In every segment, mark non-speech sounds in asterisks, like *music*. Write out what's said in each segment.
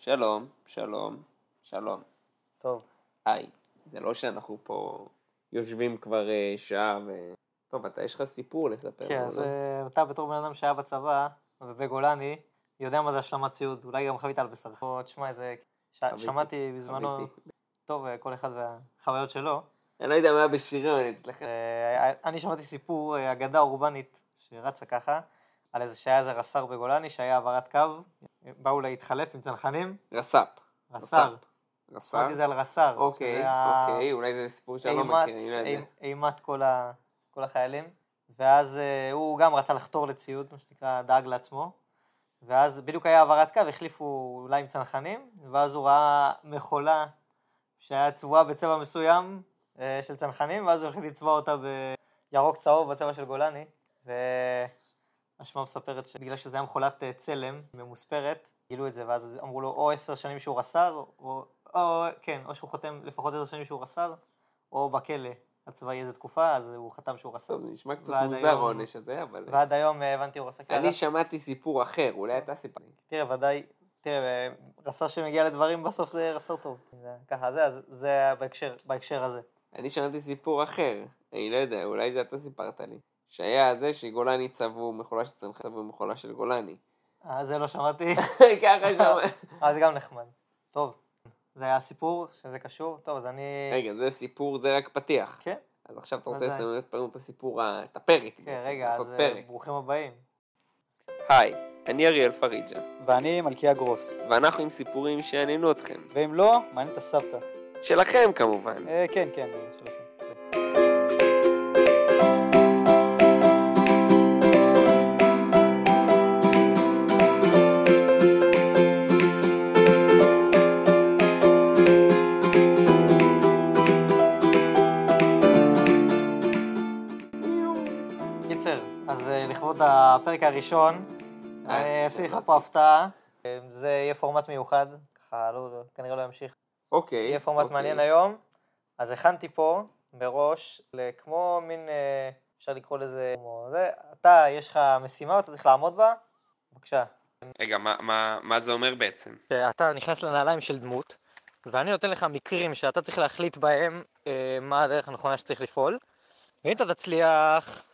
שלום, שלום, שלום. טוב. היי, זה לא שאנחנו פה יושבים כבר uh, שעה ו... טוב, אתה, יש לך סיפור לספר. כן, אז uh, אתה בתור בן אדם שהיה בצבא ובגולני, יודע מה זה השלמת ציוד, אולי גם חווית על בשרך. תשמע, איזה... ש... שמעתי בזמנו, חוויתי. טוב, אה, כל אחד והחוויות שלו. אני לא יודע מה היה בשיריון אצלך. אני שמעתי סיפור, אגדה אורבנית, שרצה ככה, על איזה שהיה איזה רס"ר בגולני, שהיה העברת קו, באו להתחלף עם צנחנים. רס"פ. רס"ר. רס"ר? שמעתי זה על רס"ר. אוקיי, אוקיי, אולי זה סיפור שאני לא מכיר, אני לא יודע. אימת כל, ה, כל החיילים, ואז אה, הוא גם רצה לחתור לציוד, מה שנקרא, דאג לעצמו, ואז בדיוק היה העברת קו, החליפו אולי עם צנחנים, ואז הוא ראה מכולה שהיה צבועה בצבע מסוים אה, של צנחנים, ואז הוא החליט לצבוע אותה בירוק צהוב בצבע של גולני, והשמועה מספרת שבגלל שזה היה מכולת אה, צלם ממוספרת, גילו את זה, ואז אמרו לו או עשר שנים שהוא רס"ר, או, או כן, או שהוא חותם לפחות עשר שנים שהוא רס"ר, או בכלא הצבאי איזה תקופה, אז הוא חתם שהוא רס"ר. טוב, נשמע קצת מוזר העונש הזה, אבל... ועד היום אה, הבנתי הוא רס"ר. אני שמעתי סיפור אחר, אולי אתה סיפרת. תראה, ודאי, תראה, רס"ר שמגיע לדברים בסוף זה רס"ר טוב. ככה, זה, אז זה בהקשר הזה. אני שמעתי סיפור אחר, אני לא יודע, אולי זה אתה סיפרת לי. שהיה זה שגולני צבעו מכולה של צנחן צבעו מכולה של גולני. אה, זה לא שמעתי. *laughs* ככה שמעתי. אה, זה גם נחמד. טוב, זה היה סיפור שזה קשור, טוב, אז אני... רגע, זה סיפור, זה רק פתיח. כן. אז עכשיו אתה רוצה לסיים את הסיפור, את הפרק. כן, רגע, אז אה, ברוכים הבאים. היי, אני אריאל פריג'ה. ואני מלכיה גרוס. ואנחנו עם סיפורים שיעניינו אתכם. ואם לא, מעניין את הסבתא. שלכם כמובן. אה, כן, כן, שלכם. הפרק הראשון, אני אה, אעשה לך פה הפתעה, זה יהיה פורמט מיוחד, ככה לא, כנראה לא ימשיך. אוקיי. יהיה פורמט אוקיי. מעניין היום, אז הכנתי פה מראש, כמו מין, אה, אפשר לקרוא לזה, אתה, יש לך משימה ואתה צריך לעמוד בה, בבקשה. רגע, מה, מה, מה זה אומר בעצם? אתה נכנס לנעליים של דמות, ואני נותן לך מקרים שאתה צריך להחליט בהם אה, מה הדרך הנכונה שצריך לפעול, ואם אתה תצליח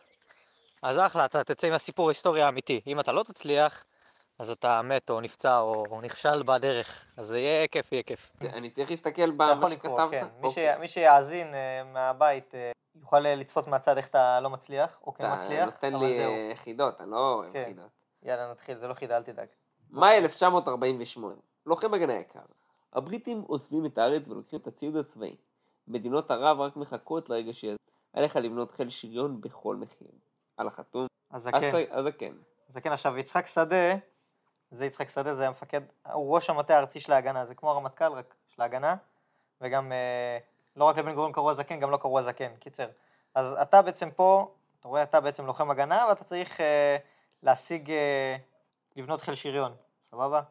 אז אחלה, אתה תצא עם הסיפור ההיסטורי האמיתי. אם אתה לא תצליח, אז אתה מת או נפצע או נכשל בדרך. אז זה יהיה כיף, יהיה כיף. אני צריך להסתכל במה שכתבת? כן. אוקיי. מי שיאזין אה, מהבית אה, יוכל לצפות מהצד איך אתה לא מצליח, או כן מצליח, אבל זהו. נותן לי חידות, אני לא אוהב כן. חידות. יאללה, נתחיל, זה לא חידה, אל תדאג. מאי 1948, לוחם הגנה יקר. הבריטים עוזבים את הארץ ולוקחים את הציוד הצבאי. מדינות ערב רק מחכות לרגע שיהיה עליך לבנות חיל שריון בכל מחיר. על החתום. הזקן. הזקן. הזקן. עכשיו, יצחק שדה, זה יצחק שדה, זה המפקד, הוא ראש המטה הארצי של ההגנה, זה כמו הרמטכ"ל רק של ההגנה, וגם אה, לא רק לבן גוריון קראו הזקן, גם לא קראו הזקן, קיצר. אז אתה בעצם פה, אתה רואה, אתה בעצם לוחם הגנה, ואתה צריך אה, להשיג, אה, לבנות חיל שריון, סבבה?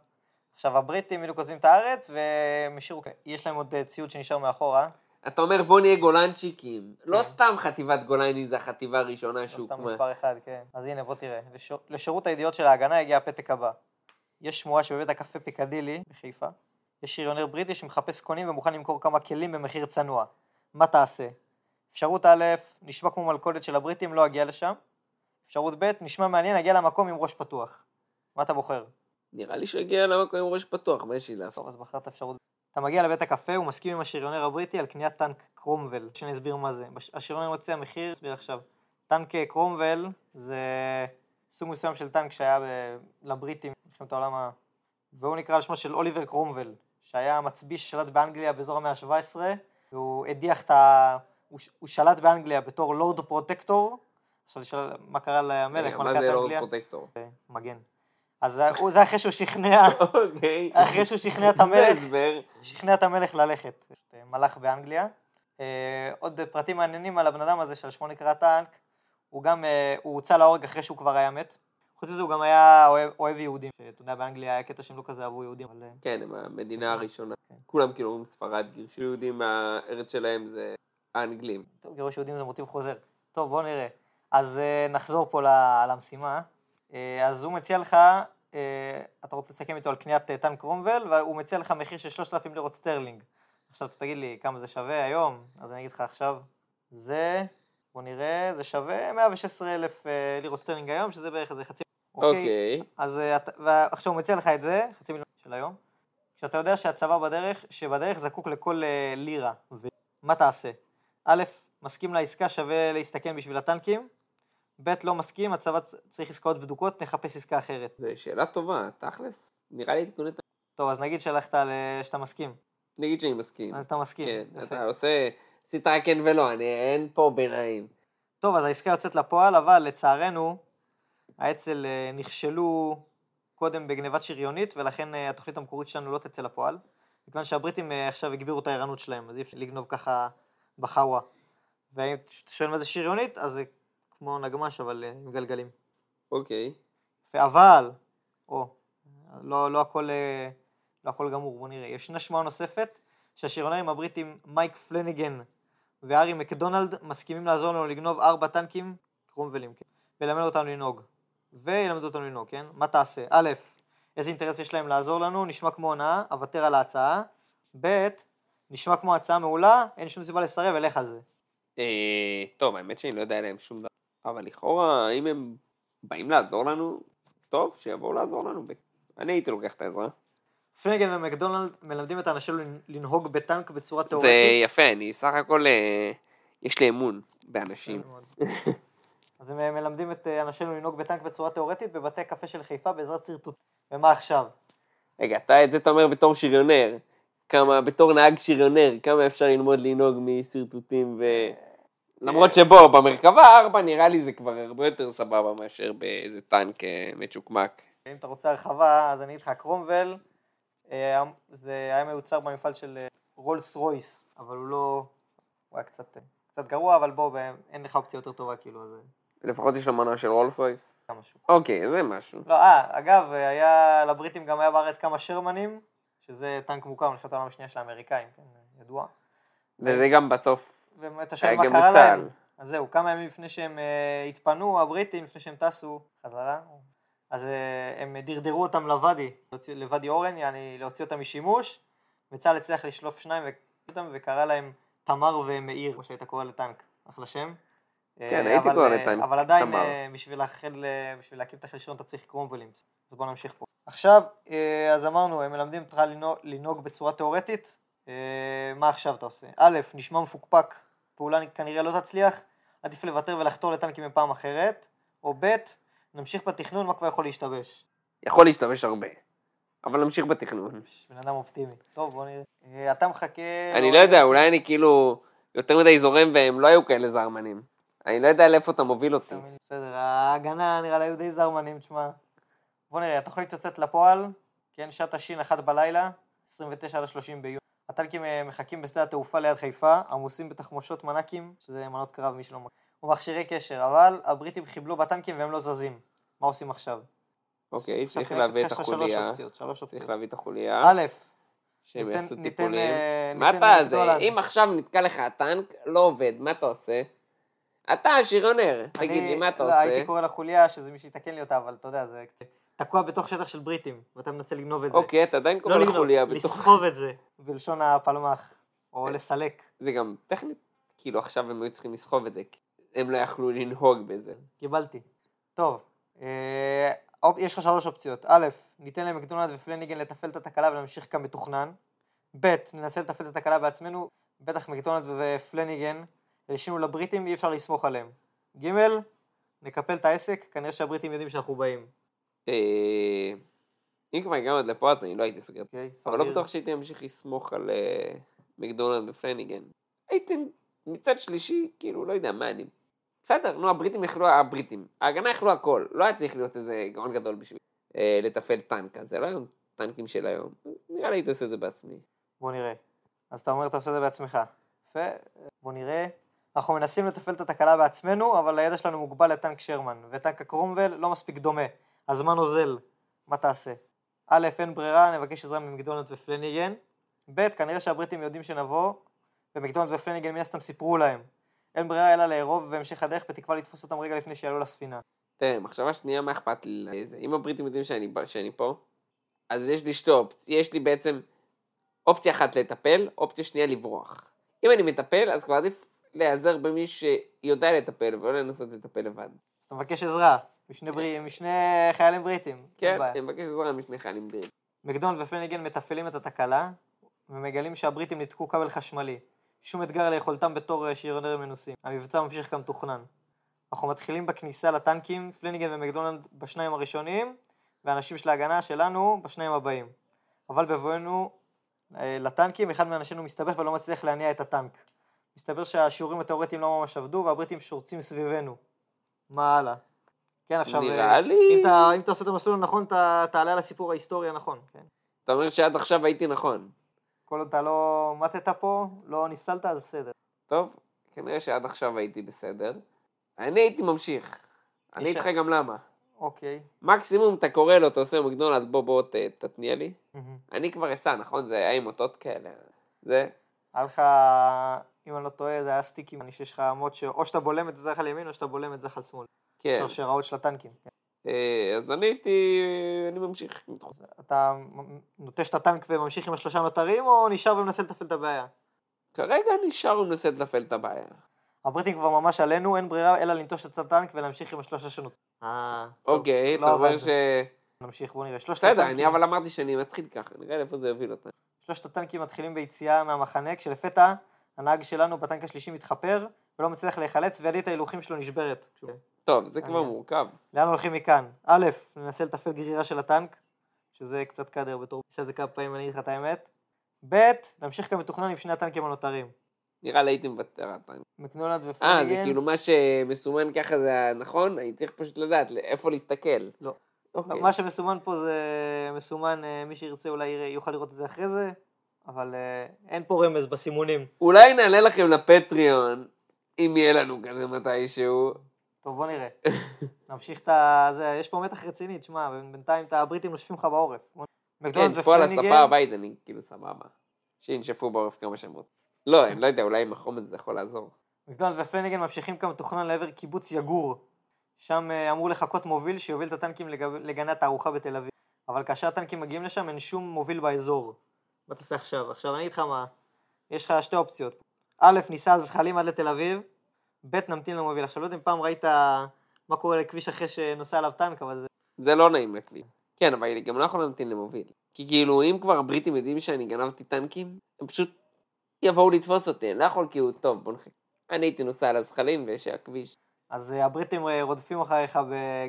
עכשיו, הבריטים בדיוק עוזבים את הארץ, והם השאירו, יש להם עוד ציוד שנשאר מאחורה. אתה אומר בוא נהיה גולנצ'יקים. לא כן. לא סתם חטיבת גולני זה החטיבה הראשונה שהוקמה. לא סתם מספר אחד, כן. אז הנה בוא תראה. לש... לשירות הידיעות של ההגנה הגיע הפתק הבא. יש שמועה שבבית הקפה פיקדילי בחיפה, יש שריונר בריטי שמחפש קונים ומוכן למכור כמה כלים במחיר צנוע. מה תעשה? אפשרות א', נשמע כמו מלכודת של הבריטים, לא אגיע לשם. אפשרות ב', נשמע מעניין, אגיע למקום עם ראש פתוח. מה אתה בוחר? נראה לי שהוא הגיע למקום עם ראש פתוח, מה יש לי להפוך? טוב, אז בחרת אפשרות אתה מגיע לבית הקפה, הוא מסכים עם השריונר הבריטי על קניית טנק קרומוול, שאני אסביר מה זה. השריונר מציע מחיר, אסביר עכשיו. טנק קרומוול זה סוג מסוים של טנק שהיה לבריטים, מלחמת העולם ה... והוא נקרא על שמו של אוליבר קרומוול, שהיה מצביא ששלט באנגליה באזור המאה ה-17, והוא הדיח את ה... הוא, הוא שלט באנגליה בתור Lord Protector. עכשיו נשאל מה קרה למלך, מלכת אנגליה. מה זה לורד פרוטקטור? מגן. אז זה אחרי שהוא שכנע, אוקיי. אחרי שהוא שכנע את המלך, שכנע את המלך ללכת, מלך באנגליה. אה, עוד פרטים מעניינים על הבן אדם הזה של שמו נקרא טנק, הוא גם, אה, הוא הוצא להורג אחרי שהוא כבר היה מת. חוץ מזה הוא גם היה אוהב, אוהב יהודים, שאתה יודע באנגליה היה קטע שהם לא כזה אהבו יהודים. אבל... אה, כן, הם המדינה הראשונה. כן. כולם כאילו אומרים ספרד, גירשו יהודים מהארץ שלהם זה האנגלים. טוב, גירוש יהודים זה מוטיב חוזר. טוב בוא נראה. אז נחזור פה למשימה. אז הוא מציע לך אה, אתה רוצה לסכם איתו על קניית אה, טנק קרומוול, והוא מציע לך מחיר של 3,000 לירות סטרלינג. עכשיו אתה תגיד לי כמה זה שווה היום, אז אני אגיד לך עכשיו, זה, בוא נראה, זה שווה 116,000 אה, לירות סטרלינג היום, שזה בערך איזה חצי... אוקיי. אז אה, אתה- ועכשיו הוא מציע לך את זה, חצי מיליון של היום, כשאתה יודע שהצבא בדרך, שבדרך זקוק לכל אה, לירה, ומה תעשה? א', מסכים לעסקה, שווה להסתכן בשביל הטנקים, ב', לא מסכים, הצבא צריך עסקאות בדוקות, נחפש עסקה אחרת. זו שאלה טובה, תכלס, נראה לי תיקוני ט- טוב, אז נגיד שהלכת ל... שאתה מסכים, נגיד שאני מסכים. אז אתה מסכים. כן, יפה. אתה עושה, עשית רק כן ולא, אני- אין פה ביניים. טוב, אז העסקה יוצאת לפועל, אבל לצערנו, האצ"ל אה, נכשלו קודם בגנבת שריונית, ולכן אה, התוכנית המקורית שלנו לא תצא לפועל. מכיוון שהבריטים אה, עכשיו הגבירו את הערנות שלהם, אז אי אפשר לגנוב ככה בחאווה. ואם אתה שואל מה זה שריונית, אז כמו נגמ"ש, אבל אה, עם גלגלים. אוקיי. אבל, או, לא, לא, הכל, אה, לא הכל גמור, בוא נראה. ישנה שמועה נוספת שהשריונרים הבריטים מייק פלניגן והארי מקדונלד מסכימים לעזור לנו לגנוב ארבע טנקים, קרומבלים, כן, וללמד אותנו לנהוג. וילמדו אותנו לנהוג, כן? מה תעשה? א', איזה אינטרס יש להם לעזור לנו, נשמע כמו הונאה, אוותר על ההצעה. ב', נשמע כמו הצעה מעולה, אין שום סיבה לסרב, אלך על זה. אה, טוב, האמת שאני לא יודע עליהם שום דבר, אבל לכאורה, אם הם באים לעזור לנו, טוב, שיבואו לעזור לנו. אני הייתי לוקח את העזרה. פלניגן ומקדונלד מלמדים את האנשים לנ- לנהוג בטנק בצורה זה תאורטית. יפה, אני סך הכל, אה, יש לי אמון באנשים. אז הם אה, מלמדים את אה, אנשינו לנהוג בטנק בצורה תאורטית בבתי קפה של חיפה בעזרת שרטוט. ומה עכשיו? רגע, אתה את זה אתה אומר בתור שריונר. כמה, בתור נהג שריונר, כמה אפשר ללמוד לנהוג משרטוטים ו... למרות שבו, במרכבה 4 נראה לי זה כבר הרבה יותר סבבה מאשר באיזה טנק אה, מצ'וקמק. אם אתה רוצה הרחבה, אז אני אגיד לך, קרומבל, אה, זה היה מיוצר במפעל של אה, רולס רויס, אבל הוא לא... הוא היה קצת, קצת גרוע, אבל בוא, אין לך אופציה יותר טובה, כאילו, אז לפחות יש לו מנה של רולס רויס. אוקיי, זה משהו. לא, אה, אגב, היה, לבריטים גם היה בארץ כמה שרמנים, שזה טנק מוכר מלחמת העולם השנייה של האמריקאים, כן, ידוע. וזה גם בסוף ואתה שואל מה קרה בצה"ל. להם. אז זהו, כמה ימים לפני שהם uh, התפנו, הבריטים, לפני שהם טסו חזרה, אז uh, הם דרדרו אותם לוואדי, לוואדי אורן, יעני להוציא אותם משימוש, וצה"ל הצליח לשלוף שניים אותם וקרא להם תמר ומאיר, כמו שהיית קורא לטנק, אחלה שם. כן, אה, הייתי קורא לטנק אבל עדיין, בשביל, אה, בשביל להקים את החלשון אתה צריך קרומבלים, אז בואו נמשיך פה. עכשיו, אז אמרנו, הם מלמדים אותך לנהוג, בצורה תאורטית, אה, מה עכשיו אתה עושה? א', נשמע מפוקפק, פעולה כנראה לא תצליח, עדיף לוותר ולחתור לטנקים בפעם אחרת, או ב', נמשיך בתכנון, מה כבר יכול להשתבש? יכול להשתמש הרבה. אבל נמשיך בתכנון. בן אדם אופטימי. טוב, בוא נראה. אה, אתה מחכה... אני לא יודע, אולי אני כאילו יותר מדי זורם והם לא היו כאלה זרמנים. אני לא יודע לאיפה אתה מוביל אותי. בסדר, ההגנה נראה לי היו די זרמנים, תשמע. בוא נראה, התוכנית יוצאת לפועל, כן, שעת השין אחת בלילה, 29 עד ה-30 ביוני. הטנקים אה, מחכים בשדה התעופה ליד חיפה, עמוסים בתחמושות מנקים, שזה מנות קרב מי שלא מכיר, ומכשירי קשר, אבל הבריטים חיבלו בטנקים והם לא זזים. מה עושים עכשיו? אוקיי, צריך להביא את החוליה. צריך. להביא את החוליה. א', שהם יעשו טיפולים. אה, מה אתה זה? אם עכשיו נתקע לך הטנק, לא עובד, מה אתה עושה? אתה השריונר, תגיד לי, מה אתה לא, עושה? הייתי קורא לחוליה שזה מי שיתקן לי אותה, אבל אתה יודע, זה קצת- תקוע בתוך שטח של בריטים, ואתה מנסה לגנוב את זה. אוקיי, אתה עדיין קורא לא לחוליה בתוך... לסחוב את זה, בלשון הפלמ"ח, או אה. לסלק. זה גם טכנית, כאילו עכשיו הם היו צריכים לסחוב את זה, הם לא יכלו לנהוג בזה. קיבלתי. טוב, אה, אופ- יש לך שלוש אופציות. א', ניתן למקדונלד ופלניגן לתפעל את התקלה ולהמשיך כמתוכנן. ב', ננסה לתפעל את התקלה בעצמנו, בטח מקדונלד ופלניגן, הלשינו לבריטים, אי אפשר לסמוך עליהם. ג', נקפל את העסק, כנראה שהבריטים יודעים שאנחנו באים. אה, אם כבר הגענו עד לפה אז אני לא הייתי סוגר. אוקיי? אבל לא. בטוח שהייתי ממשיך לסמוך על אה, מקדונלד ופלניגן. הייתי מצד שלישי, כאילו, לא יודע מה אני... בסדר, נו, הבריטים יכלו, הבריטים, ההגנה יכלו הכל, לא היה צריך להיות איזה גאון גדול בשביל אה, לתפעל טנק, אז זה לא היום טנקים של היום. נראה לי הייתי עושה את זה בעצמי. בוא נראה. אז אתה אומר אתה עושה את זה בעצמך. יפה, בוא נראה. אנחנו מנסים לתפעל את התקלה בעצמנו, אבל הידע שלנו מוגבל לטנק שרמן, וטנק הקרומבל לא מספיק דומה. הזמן אוזל, מה תעשה? א', אין ברירה, נבקש עזרה ממקדונלד ופלניגן. ב', כנראה שהבריטים יודעים שנבוא, ומקדונלד ופלניגן מן הסתם סיפרו להם. אין ברירה אלא לארוב בהמשך הדרך בתקווה לתפוס אותם רגע לפני שיעלו לספינה. תראה, מחשבה שנייה, מה אכפת לי? לזה? אם הבריטים יודעים שאני, שאני פה, אז יש לי שתי אופציות. יש לי בעצם אופציה אחת לטפל, אופציה שנייה לברוח. אם אני מטפל, אז כבר עדיף להיעזר במי שיודע לטפל, ולא לנסות לטפל לבד. אז אתה מבקש עזרה משני, ברי... משני חיילים בריטים. כן. אני מבקש עזרה משני חיילים בריאים. מקדונלד ופלניגן מתפעלים את התקלה, ומגלים שהבריטים ניתקו כבל חשמלי. שום אתגר ליכולתם בתור אה, שריונרים מנוסים. המבצע ממשיך כמתוכנן. אנחנו מתחילים בכניסה לטנקים, פלניגן ומקדונלד בשניים הראשונים, והאנשים של ההגנה שלנו בשניים הבאים. אבל בבואנו אה, לטנקים, אחד מאנשינו מסתבך ולא מצליח להניע את הטנק. מסתבר שהשיעורים התאורטיים לא ממש עבדו, והבריטים שורצים סביבנו. מה הלאה? כן, עכשיו... אה, נראה לי... אם אתה, אם אתה עושה את המסלול הנכון, אתה תעלה על הסיפור ההיסטורי הנכון. כן. אתה אומר שעד עכשיו הייתי נכון. כל עוד אתה לא מתת פה, לא נפסלת, אז בסדר. טוב, כנראה שעד עכשיו הייתי בסדר. אני הייתי ממשיך. אני איתך גם למה. אוקיי. מקסימום אתה קורא לו, אתה עושה מקדונלד, בוא בוא תתניע לי. אני כבר אסע, נכון? זה היה עם אותות כאלה. זה, היה לך, אם אני לא טועה, זה היה סטיקים, אני שיש לך אמות שאו שאתה בולם את זחל ימין או שאתה בולם את זחל שמאל. כן. שרשראות של הטנקים. אה, אז אני הייתי, אני ממשיך. אתה נוטש את הטנק וממשיך עם השלושה נותרים, או נשאר ומנסה לטפל את הבעיה? כרגע נשאר ומנסה לטפל את הבעיה. הבריטים כבר ממש עלינו, אין ברירה אלא לנטוש את הטנק ולהמשיך עם השלושה שונות. אה, אוקיי, לא אתה אומר. ש... נמשיך, בוא נראה. שלושת בסדר, הטנקים- אני אבל אמרתי שאני מתחיל ככה, נראה לאיפה זה יוביל אותנו. שלושת הטנקים מתחילים ביציאה מהמחנה, כשלפתע הנהג שלנו בטנק השלישי מתחפר ולא מצליח להיחלץ וידית ההילוכים שלו נשברת. טוב, זה כבר. מורכב. לאן הולכים מכאן? א', ננסה לתפעל גרירה של הטנק, שזה קצת קאדר בתור, נעשה את זה כמה פעמים, אני אגיד לך את האמת. ב', נמשיך כמתוכנן עם שני הטנקים הנותרים. נראה לי הייתי מוותר על הטנק. מקדונלד אה. זה כאילו מה שמסומן ככה זה הנכון? אני צריך פשוט לדעת איפה להסתכל. לא. אוקיי. מה שמסומן פה זה מסומן, אה, מי שירצה אולי יוכל לראות את זה אחרי זה, אבל אה, אין פה רמז בסימונים. אולי נעלה לכם לפטריון, אם יהיה לנו כזה מתישהו. טוב, בוא נראה. *laughs* נמשיך את ה... זה, יש פה מתח רציני, תשמע, בינתיים את הבריטים נושפים לך בעורף. כן, פה על הספה הבית אני כאילו סבבה. שינשפו בעורף כמה שהם רוצים. לא, אני לא יודע, אולי עם החום הזה זה יכול לעזור. מקדונלד ופלניגן ממשיכים כמתוכנן לעבר קיבוץ יגור. שם אה, אמור לחכות מוביל שיוביל את הטנקים לגב... לגני התערוכה בתל אביב. אבל כאשר הטנקים מגיעים לשם אין שום מוביל באזור. מה תעשה עכשיו? עכשיו אני אגיד לך מה, יש לך שתי אופציות. א', ניסע על זחלים עד לתל אביב, ב', נמתין למוביל. עכשיו לא יודע אם פעם ראית מה קורה לכביש אחרי שנוסע עליו טנק, אבל זה... זה לא נעים לכביש. כן, אבל אני גם לא יכול להמתין למוביל. כי כאילו, אם כבר הבריטים יודעים שאני גנבתי טנקים, הם פשוט יבואו לתפוס אותי, אני לא יכול כאילו, טוב, בוא נחכה. אני הייתי נוסע על הזחלים ושהכביש... אז אה, הבריטים אה, רודפים אחריך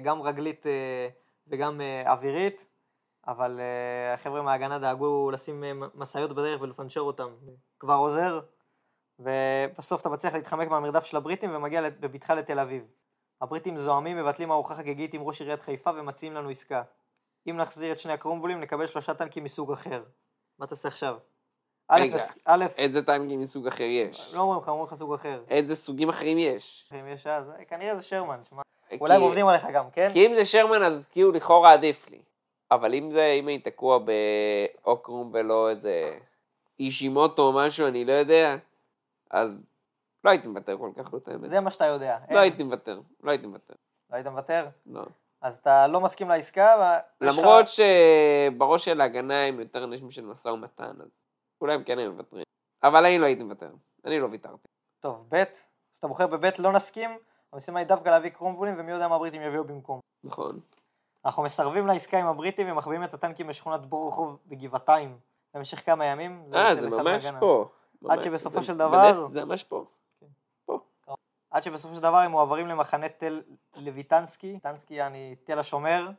גם רגלית אה, וגם אווירית, אבל החבר'ה מההגנה דאגו לשים משאיות בדרך ולפנצ'ר אותם. כבר עוזר, ובסוף אתה מצליח להתחמק מהמרדף של הבריטים ומגיע בבטחה לתל אביב. הבריטים זועמים, מבטלים ארוחה חגיגית עם ראש עיריית חיפה ומציעים לנו עסקה. אם נחזיר את שני הקרומבולים נקבל שלושה טנקים מסוג אחר. מה תעשה עכשיו? רגע, א', איזה טנקים מסוג אחר יש? לא אומרים לך, אומרים לך סוג אחר. איזה סוגים אחרים יש? אם יש אז, כנראה זה שרמן, שמע. כי- אולי הם עובדים עליך גם, כן? כי אם זה שרמן אז כאילו לכאורה עדיף לי. אבל אם זה, אם אני תקוע באוקרום ולא איזה אישימוטו או משהו, אני לא יודע, אז לא הייתי מוותר כל כך, לא את האמת. זה מה שאתה יודע. לא. הייתי מוותר, לא הייתי מוותר. לא היית מוותר? לא. אז אתה לא מסכים לעסקה, לך- למרות שבראש של ההגנה הם יותר אנשים של משא ומתן, אז אולי הם כן היו מוותרים. אבל אני לא הייתי מוותר, אני לא ויתרתי. טוב, ב', אז אתה בוחר בב' לא נסכים, המשימה היא דווקא להביא קרומבולים, ומי יודע מה הבריטים יביאו במקום. נכון. אנחנו מסרבים לעסקה עם הבריטים ומחביאים את הטנקים בשכונת בור רחוב בגבעתיים במשך כמה ימים. אה, זה אחד ממש. פה. עד ממש- שבסופו זה- של דבר- באמת, זה ממש פה. עד שבסופו של דבר הם מועברים למחנה תל לויטנסקי, טנסקי יעני תל השומר,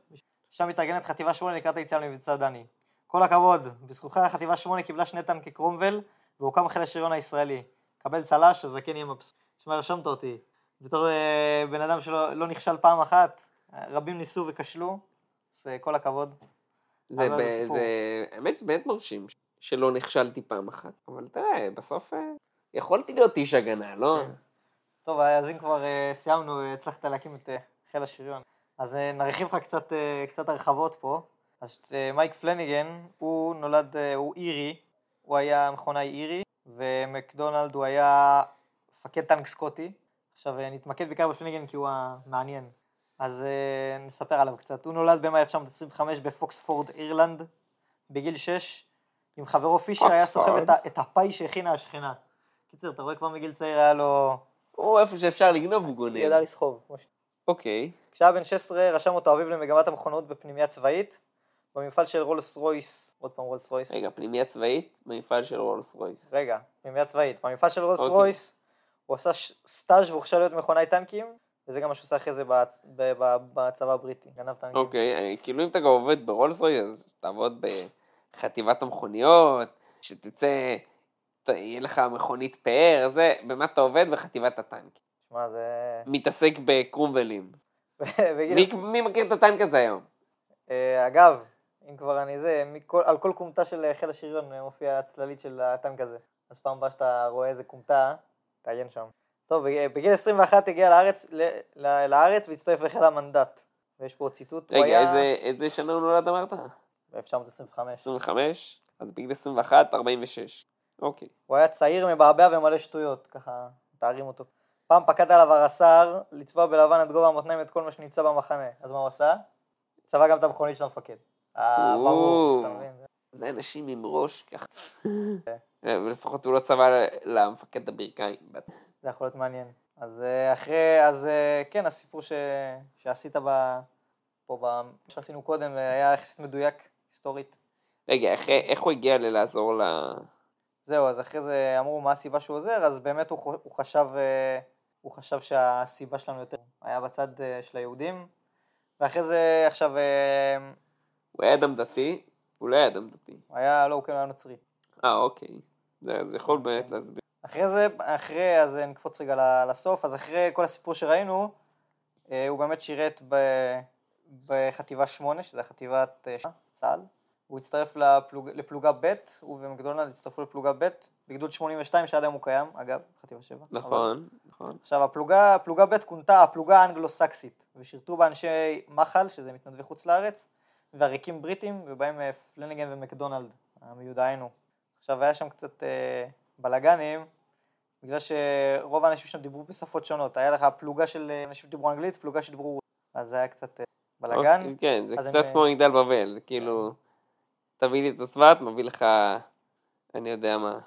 שם מתארגנת חטיבה 8 לקראת היציאה למבצע דני. כל הכבוד, בזכותך החטיבה 8 קיבלה שני טנקי קרומבל והוקם חיל השריון הישראלי. קבל צל"ש, אז כן יהיה מבסוט. תשמע, רשמת אותי. בתור אה, בן אדם שלא לא נכשל פעם אחת, רבים ניסו וכשלו, אז אה, כל הכבוד. זה, ב- זה. זה, האמת שזה באמת מרשים שלא נכשלתי פעם אחת. אבל תראה, בסוף אה, יכולתי להיות איש הגנה, לא? כן. טוב, אז אם כבר אה, סיימנו, אה, הצלחת להקים את אה, חיל השריון. אז אה, נרחיב לך קצת, אה, קצת הרחבות פה. אז אה, מייק פלניגן, הוא נולד, אה, הוא אירי, הוא היה מכונאי אירי, ומקדונלד הוא היה מפקד טנק סקוטי. עכשיו אה, נתמקד בעיקר בפלניגן כי הוא המעניין. אז אה, נספר עליו קצת. הוא נולד במאי 1925 בפוקספורד, אירלנד, בגיל 6, עם חברו פישר היה סוחב. את, את הפאי שהכינה השכנה. קיצר, אתה רואה כבר מגיל צעיר היה לו... הוא איפה שאפשר לגנוב הוא גונב. ידע לסחוב. אוקיי. כשהיה בן 16 רשם אותו אביו למגמת המכונות בפנימייה צבאית, במפעל של רולס רויס, עוד פעם רולס רויס, רגע, פנימייה צבאית במפעל של רולס רויס. רגע, פנימייה צבאית, במפעל של רולס אוקיי. רויס, הוא עשה ש- סטאז' והוכשר להיות מכונאי טנקים, וזה גם מה שהוא עשה אחרי זה בצ- ב- ב- בצבא הבריטי, גנב טנקים. אוקיי, אה, כאילו אם אתה גם עובד ברולס רויס, אז תעבוד בחטיבת המכוניות, שתצא, יהיה לך מכונית פאר, זה, במה אתה עובד? בחטיבת הטנק. שמע, זה... מתעסק בקרומבלים. *laughs* בגיל מי, מי מכיר את הטנק הזה היום? אה, אגב, אם כבר אני זה, מכל, על כל כומתה של אה, חיל השריון אה, מופיעה הצללית של הטנק הזה. אז פעם הבאה שאתה רואה איזה כומתה, תעיין שם. טוב, בג- בגיל 21 הגיע לארץ, לארץ והצטרף לחיל המנדט. ויש פה צציטוט, הוא רגע, היה איזה, איזה שנה הוא נולד אמרת? ב-1925. 25? אז בגיל 21, 46. אוקיי. הוא היה צעיר, מבעבע ומלא שטויות, ככה מתארים אותו. פעם פקד עליו הרס"ר לצבוע בלבן את גובה המותניים את כל מה שנמצא במחנה. אז מה הוא עשה? צבע גם את המכונית של המפקד. אה, ברור. אתה מבין? זה אנשים עם ראש ככה. ולפחות הוא לא צבע למפקד הברכיים. זה יכול להיות מעניין. אז אה, אחרי, אז אה, כן, הסיפור ש... שעשית ב... פה, ב... שעשינו קודם, אה, היה יחסית מדויק, היסטורית. רגע, איך, איך הוא הגיע ללעזור ל... זהו, אז אחרי זה אמרו מה הסיבה שהוא עוזר, אז באמת הוא, הוא חשב, אה, הוא חשב שהסיבה שלנו יותר היה בצד אה, של היהודים, ואחרי זה עכשיו, אה, הוא היה אדם דתי? הוא לא היה אדם דתי. הוא היה, לא, הוא כן היה נוצרי. אה, אוקיי. זה, זה יכול באמת להסביר. אחרי זה, אחרי, אז נקפוץ רגע לסוף, אז אחרי כל הסיפור שראינו, הוא באמת שירת ב, בחטיבה 8, שזה חטיבת אה, צה"ל. הוא הצטרף לפלוג, לפלוגה ב', הוא ומקדונלד הצטרפו לפלוגה ב', בגדוד 82 שעד היום הוא קיים, אגב, חטיבה 7. אבל- נכון, נכון. עכשיו, הפלוגה, פלוגה ב' כונתה הפלוגה האנגלו-סקסית, ושירתו בה אנשי מחל, שזה מתנדבי חוץ לארץ, ועריקים בריטים, ובהם אה, פלניגן ומקדונלד, המיודענו. עכשיו, היה שם קצת אה, בלאגנים, בגלל שרוב האנשים שם דיברו בשפות שונות. היה לך פלוגה של אה, אנשים שדיברו אנגלית, פלוגה שדיברו... אז זה היה קצת אה, בלאגן. אוקיי, כן, זה אז הם, קצת אה, כמו מגדל בבל, זה כאילו, תביא לי את הצבת, מביא לך, אני יודע מה,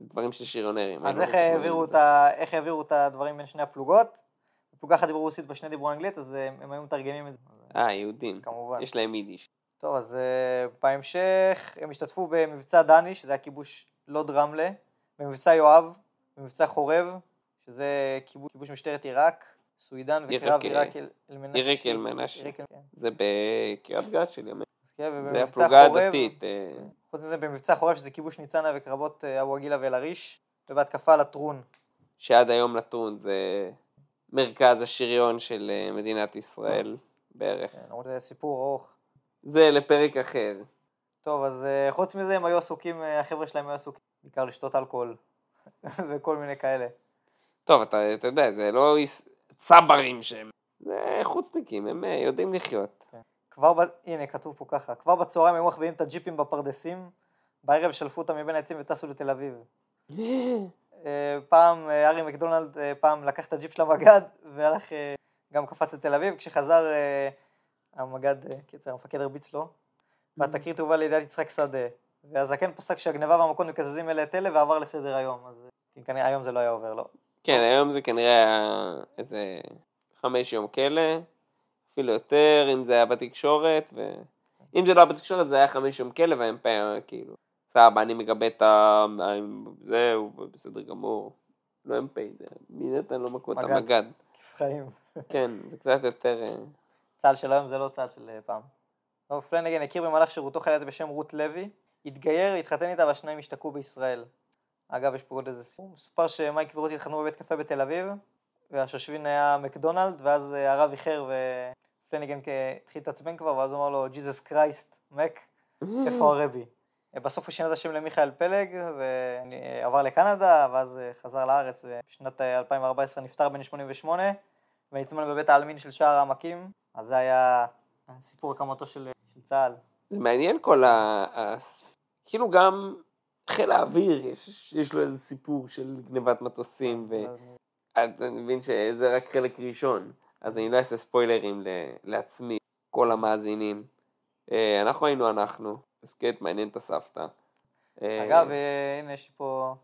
דברים של שריונרים. אז היינו איך העבירו, את זה. ה... איך העבירו את הדברים בין שני הפלוגות? בפלוגה אחת דיברו רוסית, בשני דיברו אנגלית, אז אה, הם היו מתרגמים את זה. אה, יהודים. כמובן. יש להם יידיש. טוב, אז uh, בהמשך הם השתתפו במבצע דני, שזה היה כיבוש לוד רמלה, במבצע יואב, במבצע חורב, שזה כיבוש, כיבוש משטרת עיראק, סוידן וקרב אה, עיראק אל מנשה. עיראק אל מנשה. כן. זה בקריית גת של ימי. כן, זה הפלוגה הדתית. אה, חוץ מזה במבצע חורב שזה כיבוש ניצנה וקרבות אה, אבו עגילה ואל-עריש, ובהתקפה על הטרון. שעד היום לטרון זה מרכז השריון של אה, מדינת ישראל בערך. כן, למרות שזה סיפור ארוך. זה לפרק אחר. טוב, אז חוץ מזה הם היו עסוקים, החבר'ה שלהם היו עסוקים בעיקר לשתות אלכוהול *laughs* וכל מיני כאלה. טוב, אתה, אתה יודע, זה לא צברים שהם, זה חוצניקים, הם אה, יודעים לחיות. כבר, ב... הנה כתוב פה ככה, כבר בצהריים היו מחביאים את הג'יפים בפרדסים, בערב שלפו אותם מבין העצים וטסו לתל אביב. *laughs* אה, פעם אה, ארי מקדונלד פעם לקח את הג'יפ של המג"ד והלך, גם קפץ לתל אביב, כשחזר המג"ד, קיצר, המפקד הרביץ לו, והתקרית הובאה לידיעת יצחק שדה, והזקן פסק שהגניבה והמכות מקזזים אלה את אלה ועבר לסדר היום, אז אה, כנראה היום זה לא היה עובר, לא. כן, היום זה כנראה היה איזה חמש יום כלא, אפילו יותר, אם זה היה בתקשורת, ואם זה לא היה בתקשורת זה היה חמש יום כלא, והמ"פ היה כאילו, סבבה, אני מגבה את ה... זהו, בסדר גמור. לא מ"פ, זה מי נתן לו מכות? מג"ד. המג"ד. חיים. *laughs* כן, זה קצת יותר... אה, צה"ל של היום זה לא צה"ל של אה, פעם. טוב, פלנגן הכיר במהלך שירותו חיילת בשם רות לוי, התגייר, התחתן איתה והשניים השתקעו בישראל. אגב, יש פה עוד איזה סיפור. מסופר שמייק ורות התחתנו בבית קפה בתל אביב, והשושבין היה מקדונלד, ואז אה, הרב איחר ופלנגן כ- התחיל להתעצבן כבר, ואז הוא אמר לו, ג'יזוס קרייסט, מק, איפה הרבי? אה, בסוף הוא שינה את השם למיכאל פלג, ועבר לקנדה, ואז אה, חזר לארץ, ובשנת אה, 2014 נפטר בן 88, ונטמן בבית העלמין של שער העמקים, אז זה היה סיפור הקמתו של, של צה"ל. זה מעניין כל. ה... כאילו גם חיל האוויר, יש, יש לו איזה סיפור של גנבת מטוסים, ואתה מבין שזה רק חלק ראשון. אז אני לא אעשה ספוילרים ל- לעצמי, כל המאזינים. אה, אנחנו היינו אנחנו, הסכת מעניין את הסבתא. אה, אגב, אה, הנה יש פה,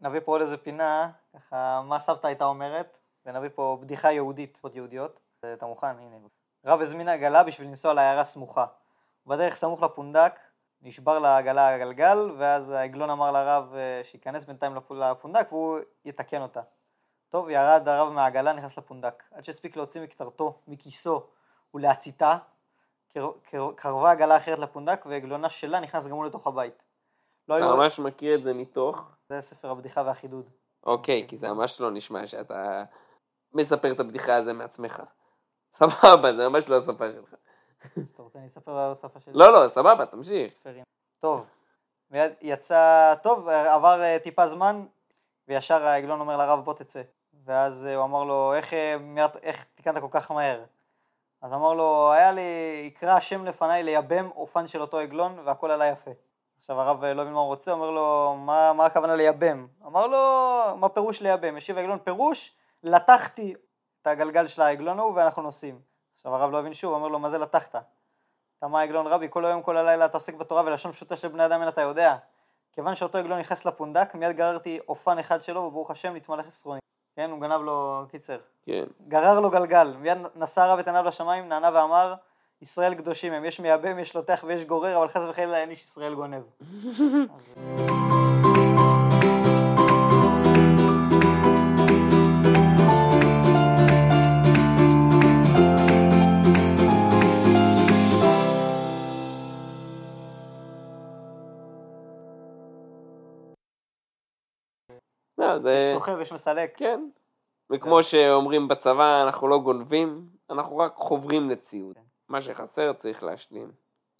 נביא פה עוד איזה פינה, ככה, מה סבתא הייתה אומרת, ונביא פה בדיחה יהודית, בדיחות יהודיות. אתה מוכן? הנה. רב הזמין עגלה בשביל לנסוע לעיירה סמוכה. בדרך סמוך לפונדק, נשבר לעגלה הגלגל, ואז העגלון אמר לרב אה, שייכנס בינתיים לפ- לפונדק והוא יתקן אותה. טוב, ירד הרב מהעגלה, נכנס לפונדק. עד שהספיק להוציא מקטרתו, מכיסו ולהציתה, קר- קר- קרבה עגלה אחרת לפונדק, ועגלונה שלה נכנס גם הוא לתוך הבית. לא אתה היו... ממש מכיר את זה מתוך? זה ספר הבדיחה והחידוד. אוקיי, כי זה ממש לא נשמע שאתה מספר את הבדיחה הזו מעצמך. סבבה, זה ממש לא השפה שלך. אתה רוצה אני אספר על השפה שלי? לא, לא, סבבה, תמשיך. טוב, יצא, טוב, עבר אה, טיפה זמן, וישר העגלון אומר לרב בוא תצא. ואז אה, הוא אמר לו, איך, אה, מיד, איך תיקנת כל כך מהר? אז אמר לו, היה לי, יקרא השם לפניי לייבם אופן של אותו עגלון, והכל עלה יפה. עכשיו הרב לא מבין מה הוא רוצה, אומר לו, מה, מה הכוונה לייבם? אמר לו, מה פירוש לייבם? השיב העגלון, פירוש, לטחתי את הגלגל של העגלון ההוא ואנחנו נוסעים. עכשיו הרב לא הבין שוב, אומר לו, מה זה לטחת? תמה העגלון רבי, כל היום כל הלילה אתה עוסק בתורה ולשון פשוטה של בני אדם אין אתה יודע. כיוון שאותו עגלון נכנס לפונדק, מיד גררתי אופן אחד שלו, וברוך השם נתמלא חסרוני. כן, הוא גנב לו, קיצר. כן. גרר לו גלגל, מיד נשא הרב את עיניו לשמיים, נענה ואמר, ישראל קדושים הם, יש מייבם, יש לוטח ויש גורר, אבל חס וחלילה אין איש ישראל גונב. אז, *laughs* זה... יש סוחב, יש מסלק. כן. וכמו שאומרים בצבא, אנחנו לא גונבים, אנחנו רק חוברים לציוד. כן. מה שחסר צריך להשלים.